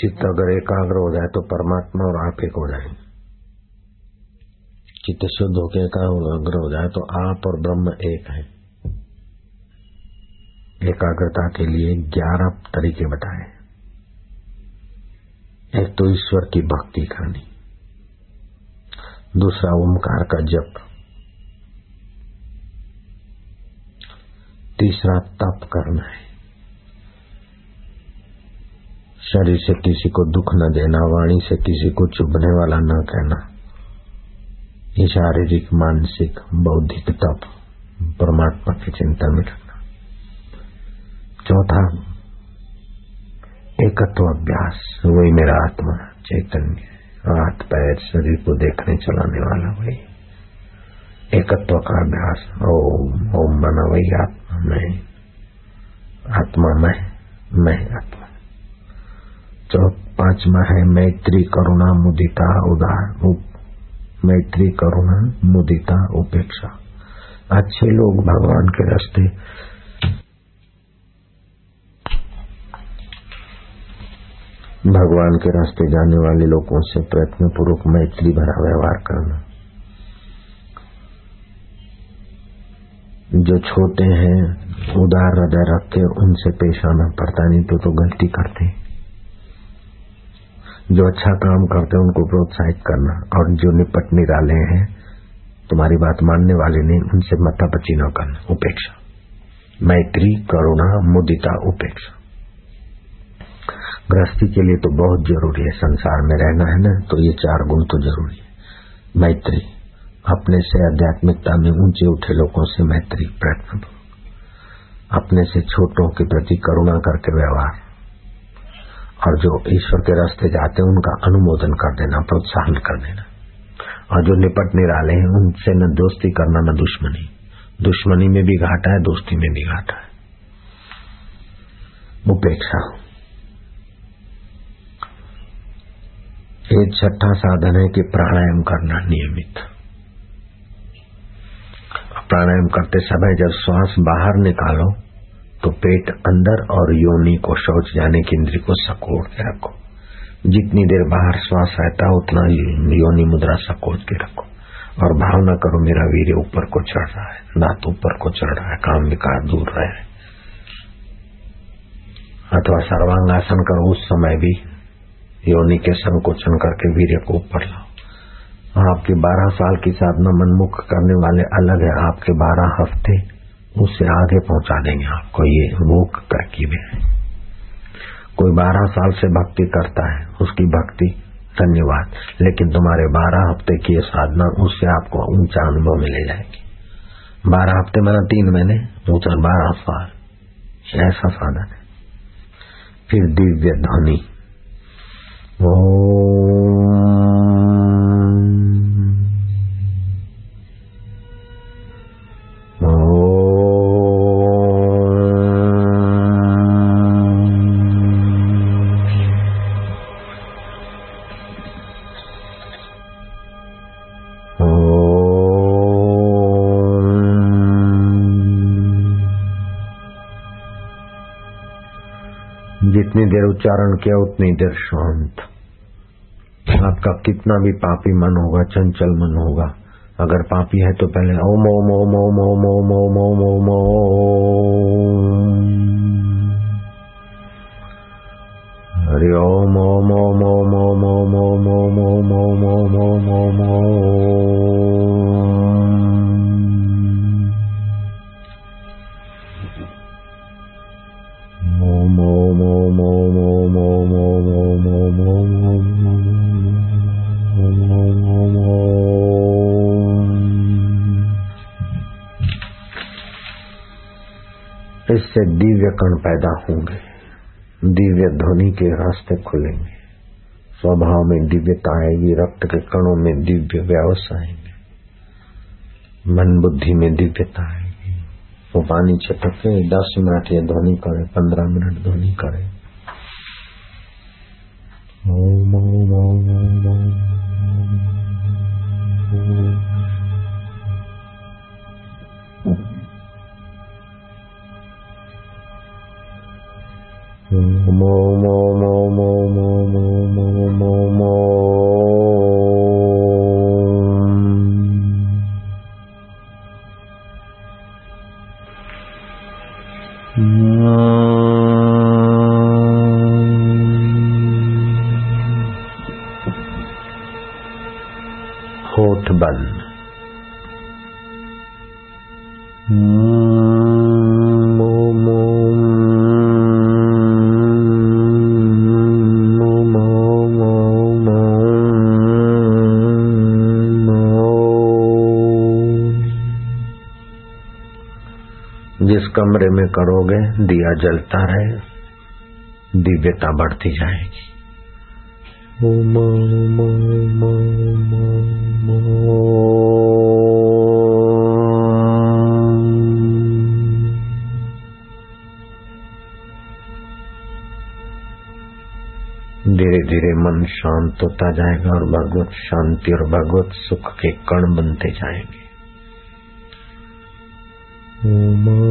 चित्त अगर एकाग्र हो जाए तो परमात्मा और आप एक हो जाएँगे। चित्त शुद्ध होकर एकाग्र हो जाए तो आप और ब्रह्म एक है। एकाग्रता के लिए ग्यारह तरीके बताए। एक तो ईश्वर की भक्ति करनी। दूसरा ओमकार का जप। तीसरा तप करना है। शरीर से किसी को दुख न देना, वाणी से किसी को चुभने वाला न कहना। ये शारीरिक, मानसिक, बौद्धिक तप परमात्मा के चिंता में रखना। चौथा, एकत्व अभ्यास, वही मेरा आत्मा, चैतन्य, हाथ, पैर, शरीर को देखने, चलाने वाला, वही। एकत्व का अभ्यास, ओम ओम बना वही आत्मा, मैं। आत्मा, मैं मैं आत्मा। पांचवा है, मैत्री करुणा मुदिता उदार। मैत्री करुणा मुदिता उपेक्षा। अच्छे लोग भगवान के रास्ते। भगवान के रास्ते जाने वाले लोगों से प्रयत्न पूर्वक मैत्री भरा व्यवहार करना। जो छोटे हैं, उदार हृदय रख के उनसे पेश आना पड़ता, नहीं तो तो गलती करते। जो अच्छा काम करते हैं, उनको प्रोत्साहित करना। और जो निपट निराले हैं, तुम्हारी बात मानने वाले नहीं, उनसे मतापची न करना। उपेक्षा। मैत्री, करुणा, मुदिता, उपेक्षा। गृहस्थी के लिए तो बहुत ज़रूरी है संसार में रहना, है ना? तो ये चार गुण तो ज़रूरी है। मैत्री। अपने से आध्यात्मिकता में ऊँचे उठे लोगों से मैत्री प्रयत्न अपने से छोटों के प्रति करुणा करके व्यवहार। और जो ईश्वर के रास्ते जाते हैं, उनका अनुमोदन कर देना, प्रोत्साहन कर देना। और जो निपट निराले हैं, उनसे न दोस्ती करना, न दुश्मनी। दुश्मनी में भी घाटा है, दोस्ती में भी घाटा है। उपेक्षा एक छठा साधन है कि प्राणायाम करना नियमित। प्राणायाम करते समय जब श्वास बाहर निकालो तो पेट अंदर और योनि को शौच जाने की इंद्री को सकोड़ के रखो। जितनी देर बाहर श्वास रहता उतना योनि मुद्रा सकोड़ के रखो। और भावना करो, मेरा वीर ऊपर को चढ़ रहा है दांत ऊपर को चढ़ रहा है, काम विकार दूर रहे। अथवा सर्वांगासन करो, उस समय भी योनि के संकोचन करके वीर को ऊपर लाओ। आपके बारह साल की साधना मनमुख करने वाले अलग है, आपके बारह हफ़्ते उससे आगे पहुँचा देंगे आपको ये मुख तरकीब है कोई बारह साल से भक्ति करता है, उसकी भक्ति धन्यवाद। लेकिन तुम्हारे बारह हफ़्ते की ये साधना उससे आपको ऊँचा अनुभव मिले जाएगी। बारह हफ़्ते मैंने तीन महीने ऊँचा बारह साल। ऐसा साधन है। फिर दिव्य ध्वनि। जितनी देर उच्चारण किया उतनी देर शांत आपका कितना भी पापी मन होगा चंचल मन होगा अगर पापी है तो पहले ओम ओम ओम ओम ओम ओम ओम ओम ओम हरि ओम ओम ओम ओम ओम ओम ओम ओम ओम ओम ओम ओम दिव्य कण पैदा होंगे दिव्य ध्वनि के रास्ते खुलेंगे स्वभाव में दिव्यता आएगी रक्त के कणों में दिव्य व्यवसाय आएँगे मन बुद्धि में दिव्यता आएगी वो पानी छटके दस मिनट ये ध्वनि करे पंद्रह मिनट ध्वनि करे ओम ओम ओम ओम ओम होठ बंद करोगे दिया जलता रहे दिव्यता बढ़ती जाएगी। ओम ओम ओम ओम धीरे धीरे मन शांत होता जाएगा और भगवत शांति और भगवत सुख के कण बनते जाएँगे। ओम ओम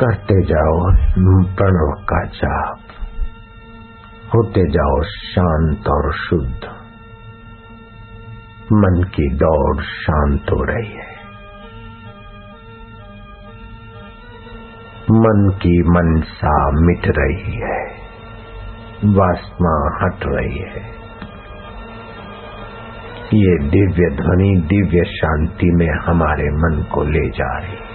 करते जाओ प्रणव का जाप। होते जाओ शांत और शुद्ध। मन की दौड़ शांत हो रही है। मन की मनसा मिट रही है। वासना हट रही है। ये दिव्य ध्वनि, दिव्य शांति में हमारे मन को ले जा रही है।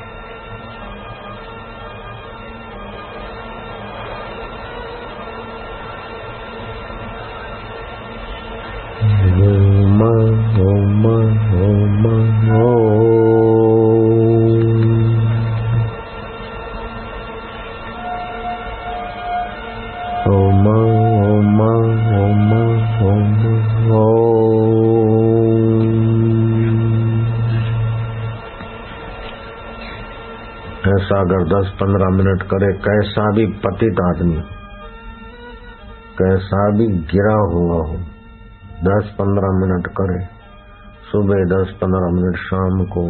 अगर दस पंद्रह मिनट करे, कैसा भी पतित आदमी, कैसा भी गिरा हुआ हो, दस पंद्रह मिनट करे, सुबह दस पंद्रह मिनट, शाम को,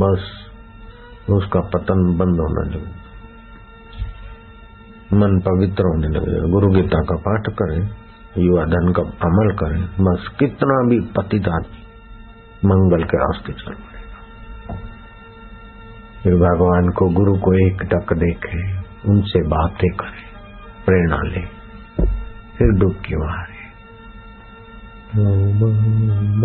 बस, उसका पतन बंद होने लगे। मन पवित्र होने लगे। गुरु गीता का पाठ करें, युवा धन का अमल करें, बस कितना भी पतित आदमी मंगल के रास्ते चल पड़ेगा फिर भगवान को गुरु को एक टक देखे उनसे बातें करें प्रेरणा ले फिर डुबकी मारे ओम ओम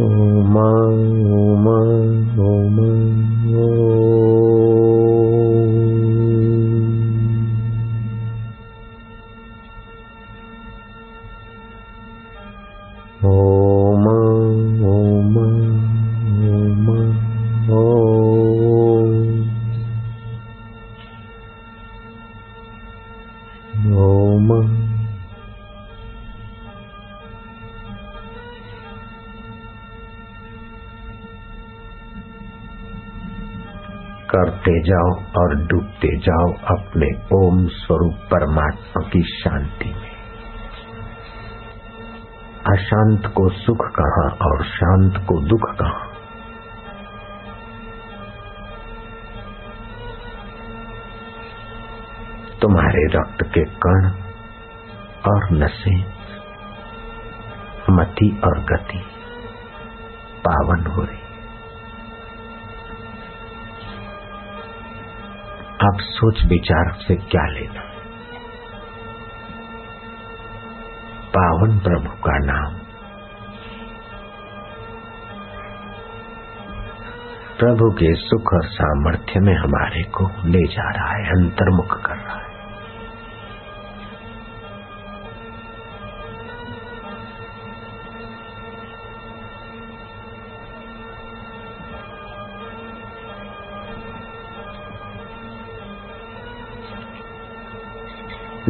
ओम ओम जाओ और डूबते जाओ अपने ओम स्वरूप परमात्मा की शांति में। अशांत को सुख कहा और शांत को दुख कहा। तुम्हारे रक्त के कण और नसें, मति और गति पावन हो रही। आप सोच विचार से क्या लेना? पावन प्रभु का नाम। प्रभु के सुख और सामर्थ्य में हमारे को ले जा रहा है अंतर्मुख कर।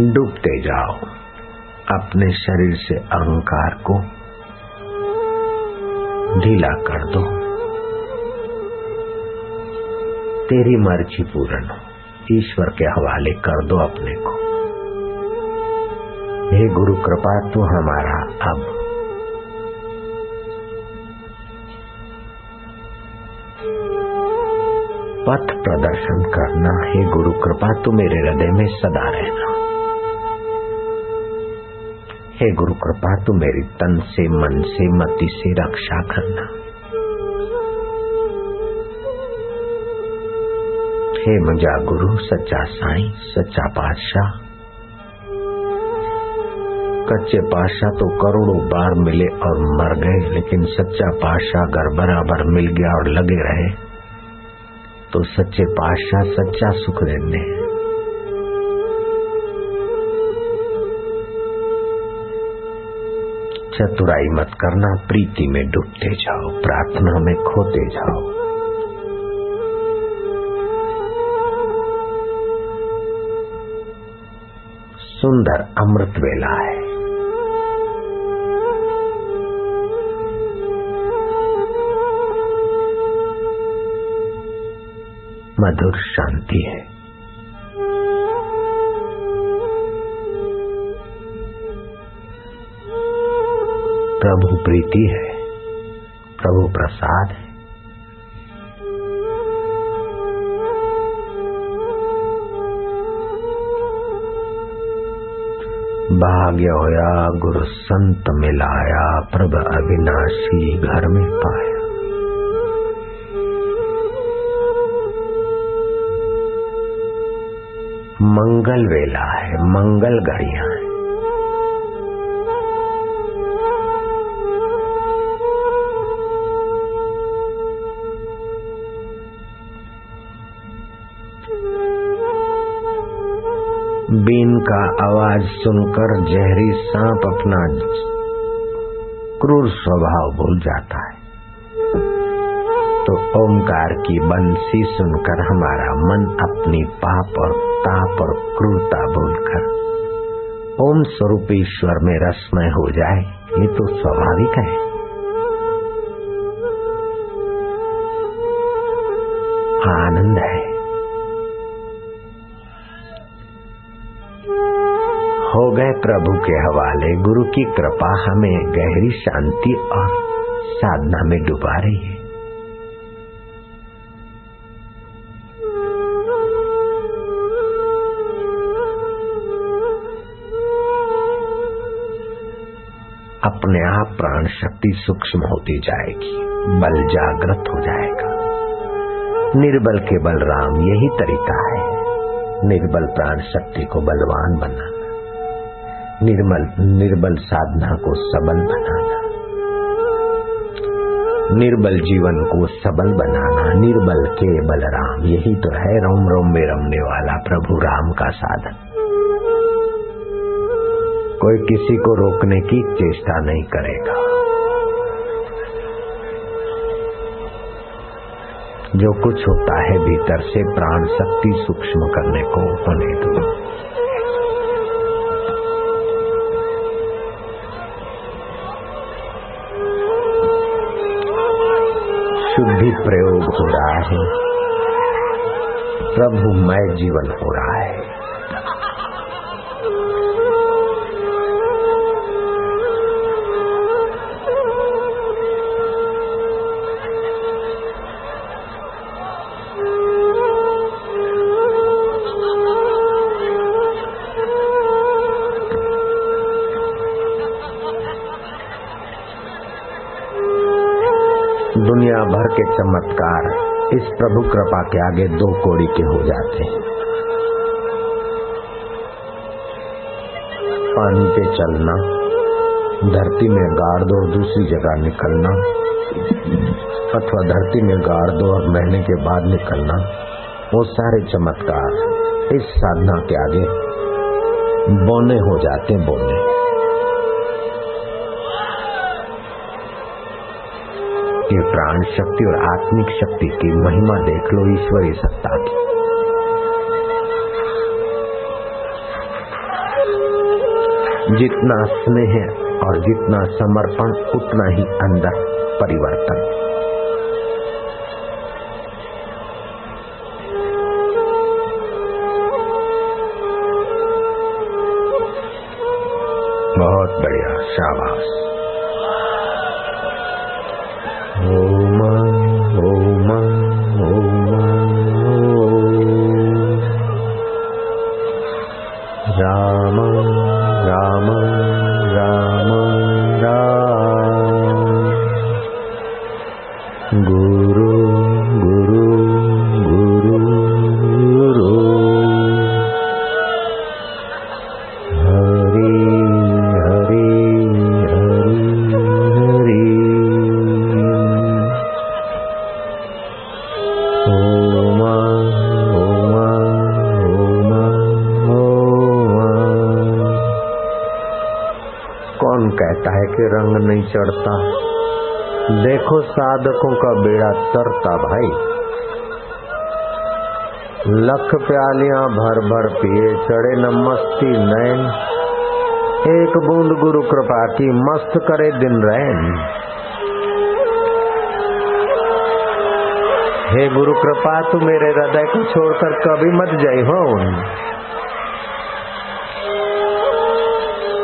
डूबते जाओ अपने शरीर से अहंकार को ढीला कर दो। तेरी मर्ज़ी पूर्ण हो। ईश्वर के हवाले कर दो अपने को। हे गुरु, कृपा तू हमारा अब। पथ प्रदर्शन करना। हे गुरु, कृपा तू मेरे हृदय में सदा रहना। हे गुरु कृपा, तू मेरी तन से, मन से, मति से रक्षा करना। हे मुझा गुरु, सच्चा साईं, सच्चा पातशाह कच्चे पाशाह तो करोड़ों बार मिले और मर गए, लेकिन सच्चा पाशाह अगर बराबर मिल गया और लगे रहे तो सच्चे पाशाह सच्चा सुख देते हैं चतुराई मत करना, प्रीति में डूबते जाओ, प्रार्थना में खोते जाओ। सुंदर अमृत वेला है। मधुर शांति है। प्रभु प्रीति है, प्रभु प्रसाद है। भाग्य होया, गुरु संत मिलाया, प्रभ अविनाशी घर में पाया। मंगल वेला है, मंगल घड़िया। का आवाज़ सुनकर जहरी सांप अपना क्रूर स्वभाव भूल जाता है। तो ओमकार की बंसी सुनकर हमारा मन अपनी पाप और ताप और क्रूरता भूलकर ओम स्वरूप ईश्वर में रसमय हो जाए, ये तो स्वाभाविक है। प्रभु के हवाले गुरु की कृपा हमें गहरी शांति और साधना में डुबा रही है। अपने आप प्राण शक्ति सूक्ष्म होती जाएगी, बल जागृत हो जाएगा। निर्बल के बलराम यही तरीका है। निर्बल प्राण शक्ति को बलवान बनाना। निर्मल, निर्बल साधना को सबल बनाना। निर्बल जीवन को सबल बनाना, निर्बल के बलराम, यही तो है रोम रोम में रमने वाला प्रभु राम का साधन। कोई किसी को रोकने की चेष्टा नहीं करेगा। जो कुछ होता है भीतर से प्राण शक्ति सूक्ष्म करने को होने दो। शुद्धि प्रयोग हो रहा है। प्रभुमय जीवन हो रहा के चमत्कार। इस प्रभु कृपा के आगे दो कोड़ी के हो जाते हैं। पानी पे चलना, धरती में गाड़ दो और दूसरी जगह निकलना, अथवा धरती में गाड़ दो और महीने के बाद निकलना, वो सारे चमत्कार इस साधना के आगे बोने हो जाते बोने। ये प्राण शक्ति और आत्मिक शक्ति की महिमा देख लो ईश्वरी सत्ता की। जितना स्नेह और जितना समर्पण, उतना ही अंदर परिवर्तन। चढ़ता। देखो साधकों का बेड़ा तरता भाई। लख प्यालियाँ भर भर पिए चढ़े न मस्ती नैन। एक बूंद गुरु कृपा की मस्त करे दिन रैन। हे गुरु कृपा, तू मेरे हृदय को छोड़कर कभी मत जाई हो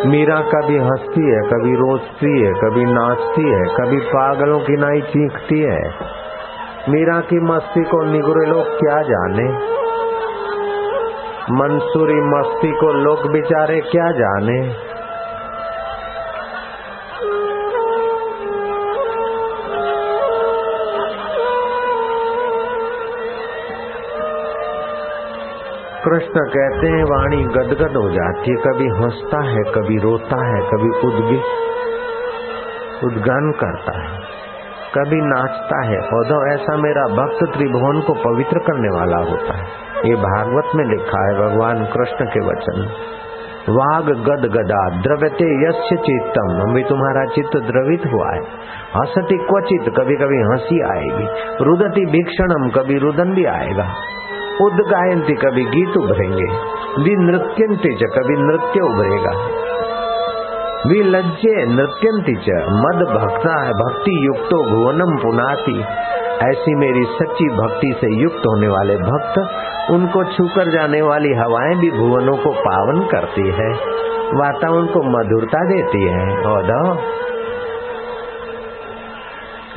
मीरा कभी हंसती है, कभी रोजती है, कभी नाचती है, कभी पागलों की नाई चीखती है। मीरा की मस्ती को निगुरे लोग क्या जाने? मंसूरी मस्ती को लोग बेचारे क्या जाने? कृष्ण कहते हैं, वाणी गदगद हो जाती है। कभी हंसता है, कभी रोता है, कभी उद्गी उद्गान करता है। कभी नाचता है। औधो ऐसा मेरा भक्त त्रिभुवन को पवित्र करने वाला होता है। ये भागवत में लिखा है भगवान कृष्ण के वचन। वाग गद गदा द्रव्यते यस्य चित्तम। भी तुम्हारा चित्त द्रवित हुआ है। हंसती क्वचित कभी कभी हँसी आएगी। रुदती भीक्षणम, कभी रुदन भी आएगा। उदगायंती कभी गीत उभरेंगे वि नृत्यंती च कभी नृत्य उभरेगा। वि लज्जे नृत्यंती च मद भक्ता है भक्ति युक्तो भुवनम पुनाति। ऐसी मेरी सच्ची भक्ति से युक्त होने वाले भक्त, उनको छूकर जाने वाली हवाएँ भी भुवनों को पावन करती है। वातावरण को मधुरता देती है। औदो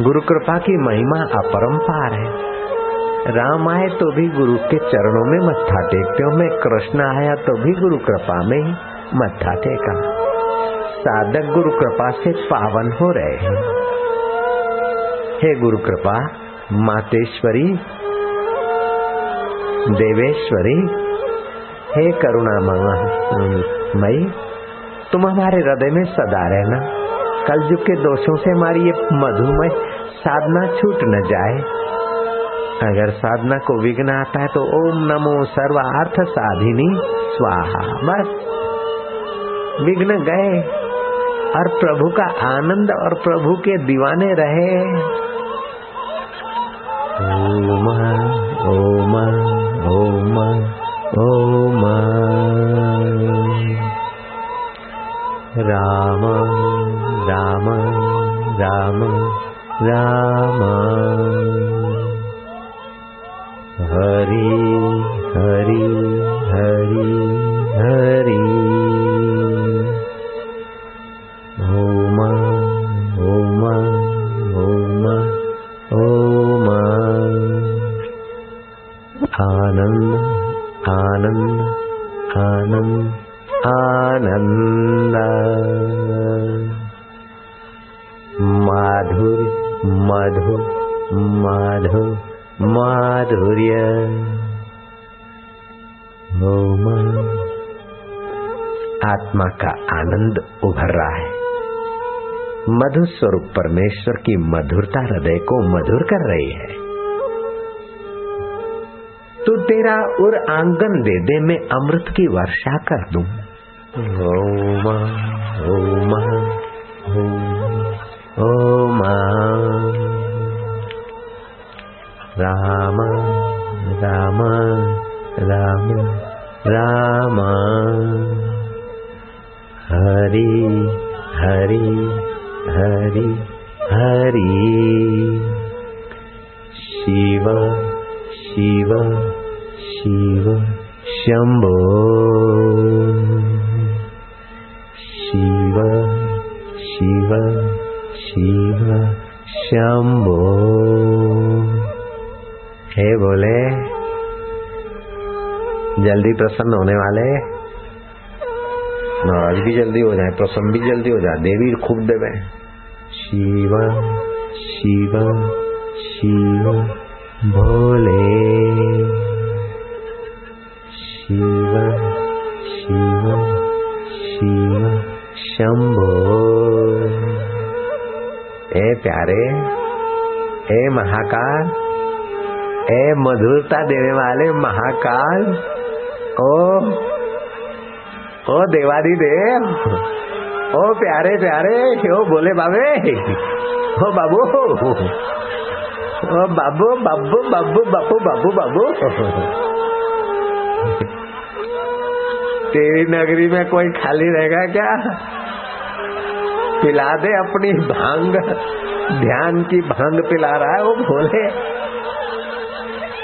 गुरु कृपा की महिमा अपरंपार है। राम आए तो भी गुरु के चरणों में मत्था टेकते हो। मैं कृष्ण आया तो भी गुरु कृपा में ही मत्था टेका। साधक गुरु कृपा से पावन हो रहे हैं। हे गुरु कृपा, मातेश्वरी, देवेश्वरी, हे करुणा मई, तुम हमारे हृदय में सदा रहना। कल कलयुग के दोषों से हमारी ये मधुमय साधना छूट न जाए। अगर साधना को विघ्न आता है तो ओम नमो सर्वार्थ साधिनी स्वाहा। बस। विघ्न गए और प्रभु का आनंद और प्रभु के दीवाने रहे। ओम ओम ओम ओम। राम राम राम राम। ओम आनंद आनंद आनंद आनंद। माधुर, मधुर, माधुर, माधुर्य। ओम आत्मा का आनंद उभर रहा है। मधुर स्वरूप परमेश्वर की मधुरता हृदय को मधुर कर रही है। तू तेरा उर आँगन दे दे, मैं अमृत की वर्षा कर दू। ओम ओम राम राम राम राम। हरी, हरि हरि हरि। शिव शिव शिव शम्भो शिव शिव शिव शम्भो हे बोले जल्दी प्रसन्न होने वाले। महाराज भी जल्दी हो जाए, प्रसन्न भी जल्दी हो जाए। देवी खूब देवे शिव शिव शिव, भोले। शिव शिव शिव, शंभो। ए प्यारे, ए महाकाल, ए मधुरता देने वाले महाकाल, ओ ओ देवादी देव। ओ प्यारे प्यारे, ओ बोले बाबे। ओ बाबू। ओ बाबू बाबू बाबू बाबू बाबू बाबू। तेरी नगरी में कोई खाली रहेगा क्या? पिला दे अपनी भाँग। ध्यान की भाँग पिला रहा है, वो भोले।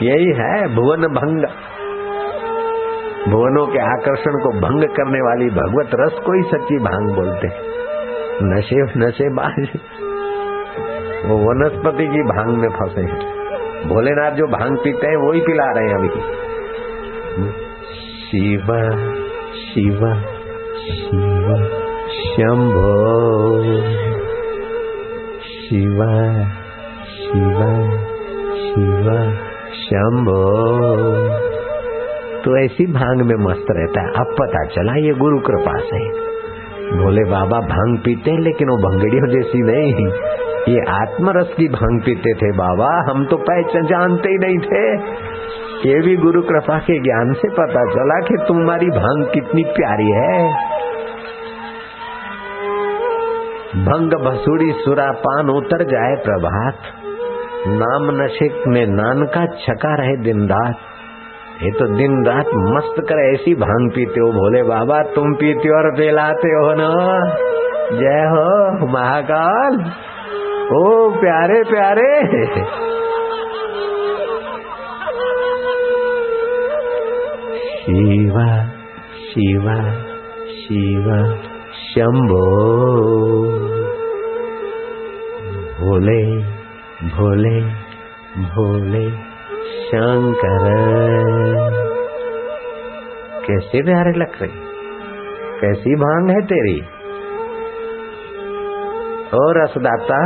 यही है भुवन भंग। भुवनों के आकर्षण को भंग करने वाली भगवत रस को ही सच्ची भाँग बोलते नशे नशे बाज। वो वनस्पति की भाँग में फंसे हैं। भोलेनाथ जो भाँग पीते हैं वो ही पिला रहे हैं अभी। शिव शिव शिव, शंभो। शिव शिव शिव, शंभो। तो ऐसी भाँग में मस्त रहता है। अब पता चला, ये गुरु कृपा से। भोले बाबा भाँग पीते हैं, लेकिन वो भंगड़ियों जैसी नहीं। ये आत्मरस की भाँग पीते थे बाबा, हम तो पहचान जानते ही नहीं थे। ये भी गुरु कृपा के ज्ञान से पता चला कि तुम्हारी भाँग कितनी प्यारी है। भंग भसूड़ी सुरा पान उतर जाए प्रभात। नाम नशे में नान का छका रहे दिन रात। ये तो दिन रात मस्त कर ऐसी भाँग पीते हो, भोले बाबा, तुम पीते हो और पिलाते हो ना। जय हो महाकाल। ओ प्यारे प्यारे। शिवा शिवा शिवा, शंभो। भोले भोले भोले। शंकर। कैसे प्यारे लग रहे, कैसी भाँग है तेरी। ओ रसदाता,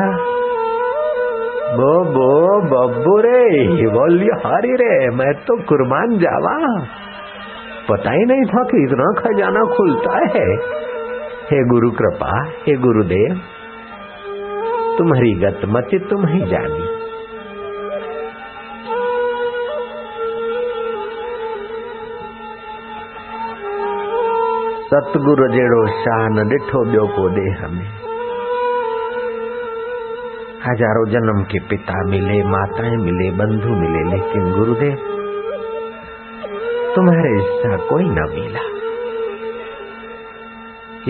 बो बो बब्बू रे बोलियो हरी रे, मैं तो कुर्बान जावा। पता ही नहीं था कि इतना खजाना खुलता है। हे गुरु कृपा, हे गुरुदेव, तुम्हारी गत मत तुम ही जानी। सतगुरु जहिड़ो शाह न ॾिठो को ॾे हमें हज़ारों जन्म के पिता मिले, माताएँ मिले, बंधु मिले, लेकिन गुरुदेव, तुम्हारे हिस्सा कोई न मिला।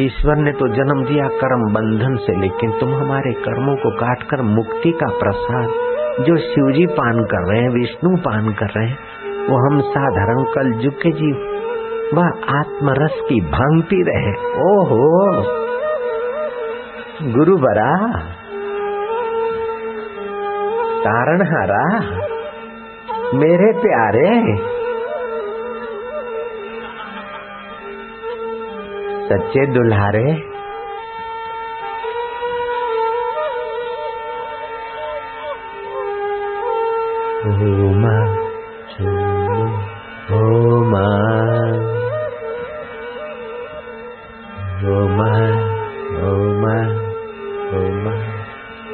ईश्वर ने तो जन्म दिया कर्म बंधन से, लेकिन तुम हमारे कर्मों को काटकर मुक्ति का प्रसाद, जो शिवजी पान कर रहे हैं, विष्णु पान कर रहे हैं, वो हम साधारण कल जुग के जीव वह आत्मरस की पी रहे। ओहो। गुरु बरा। तारणहारा। मेरे प्यारे। सच्चे दुल्हारे। Oh my, oh my, oh my,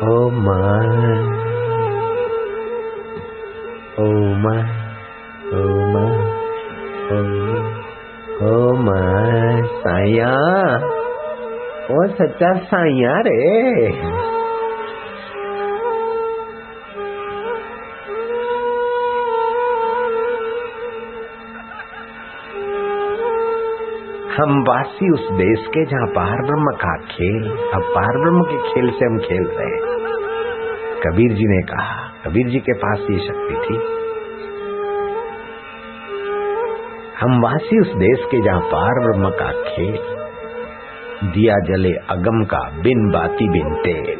oh my. Oh my, oh my, oh my, oh my, साया ओ सच्चा साया रे वासी उस देश के जहाँ पार ब्रह्म का खेल, अब पार ब्रह्म के खेल से हम खेल रहे हैं। कबीर जी ने कहा, कबीर जी के पास ये शक्ति थी। हम वासी उस देश के जहाँ पार ब्रह्म का खेल, दिया जले अगम का बिन बाती बिन तेल।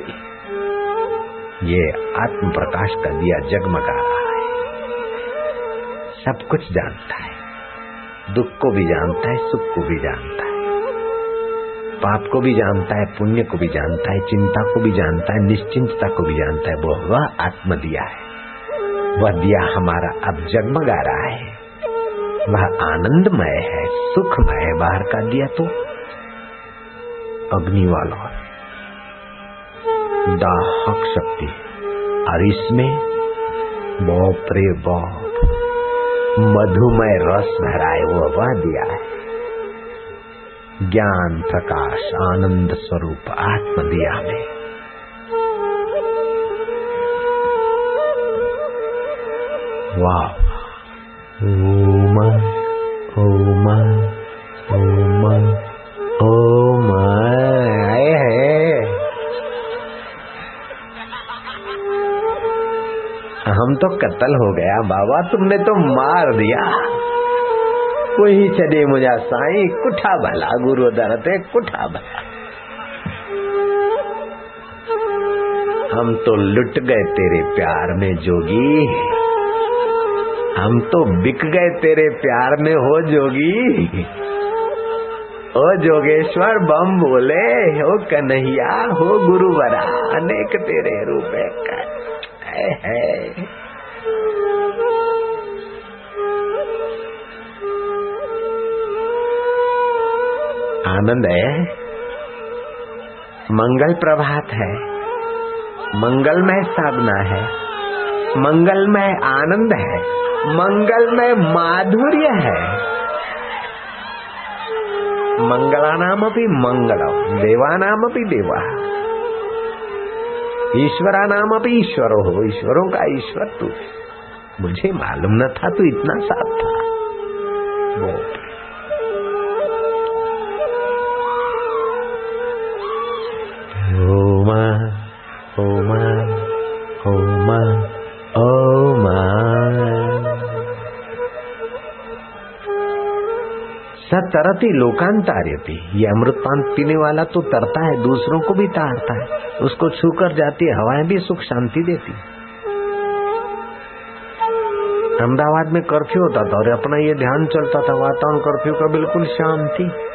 ये आत्म प्रकाश का दिया जगमगा रहा है। सब कुछ जानता है। दुख को भी जानता है, सुख को भी जानता है। पाप को भी जानता है, पुण्य को भी जानता है, चिंता को भी जानता है, निश्चिंतता को भी जानता है। वो वह आत्म दिया है। वह दिया हमारा अब जगमगा रहा है। वह आनंदमय है, सुखमय बाहर का दिया तो अग्नि वाला है दाहक शक्ति। और इसमें बाप रे बाप मधुमय रस भराए वो वह दिया है। ज्ञान प्रकाश, आनंद स्वरूप, आत्म दिया में। वाह। ओम ओम ओम। तो कत्ल हो गया, बाबा, तुमने तो मार दिया। वही चले मुझा साई, कुठा भला, गुरु दरते कुठा भला। हम तो लुट गए तेरे प्यार में, जोगी। हम तो बिक गए तेरे प्यार में, हो जोगी। ओ जोगेश्वर, बम बोले, हो कन्हैया, हो गुरुवरा, अनेक तेरे रूप है। आनंद है? मंगल प्रभात है। मंगलमय साधना है। मंगलमय आनंद है। मंगलमय माधुर्य है। मंगला नाम मंगलानाम अपनी मंगलम देवानाम अपनी देवा। ईश्वरा नाम अब ईश्वरो हो ईश्वरों का ईश्वर तू मुझे मालूम न था तू इतना साफ़। तरती लोकान लोकांतार्यति ये अमृतपान पीने वाला तो तरता है, दूसरों को भी तारता है। उसको छूकर जाती है, हवाएँ भी सुख शांति देती। अहमदाबाद में कर्फ्यू होता था और अपना ये ध्यान चलता था, वातावरण कर्फ्यू का बिल्कुल शांति।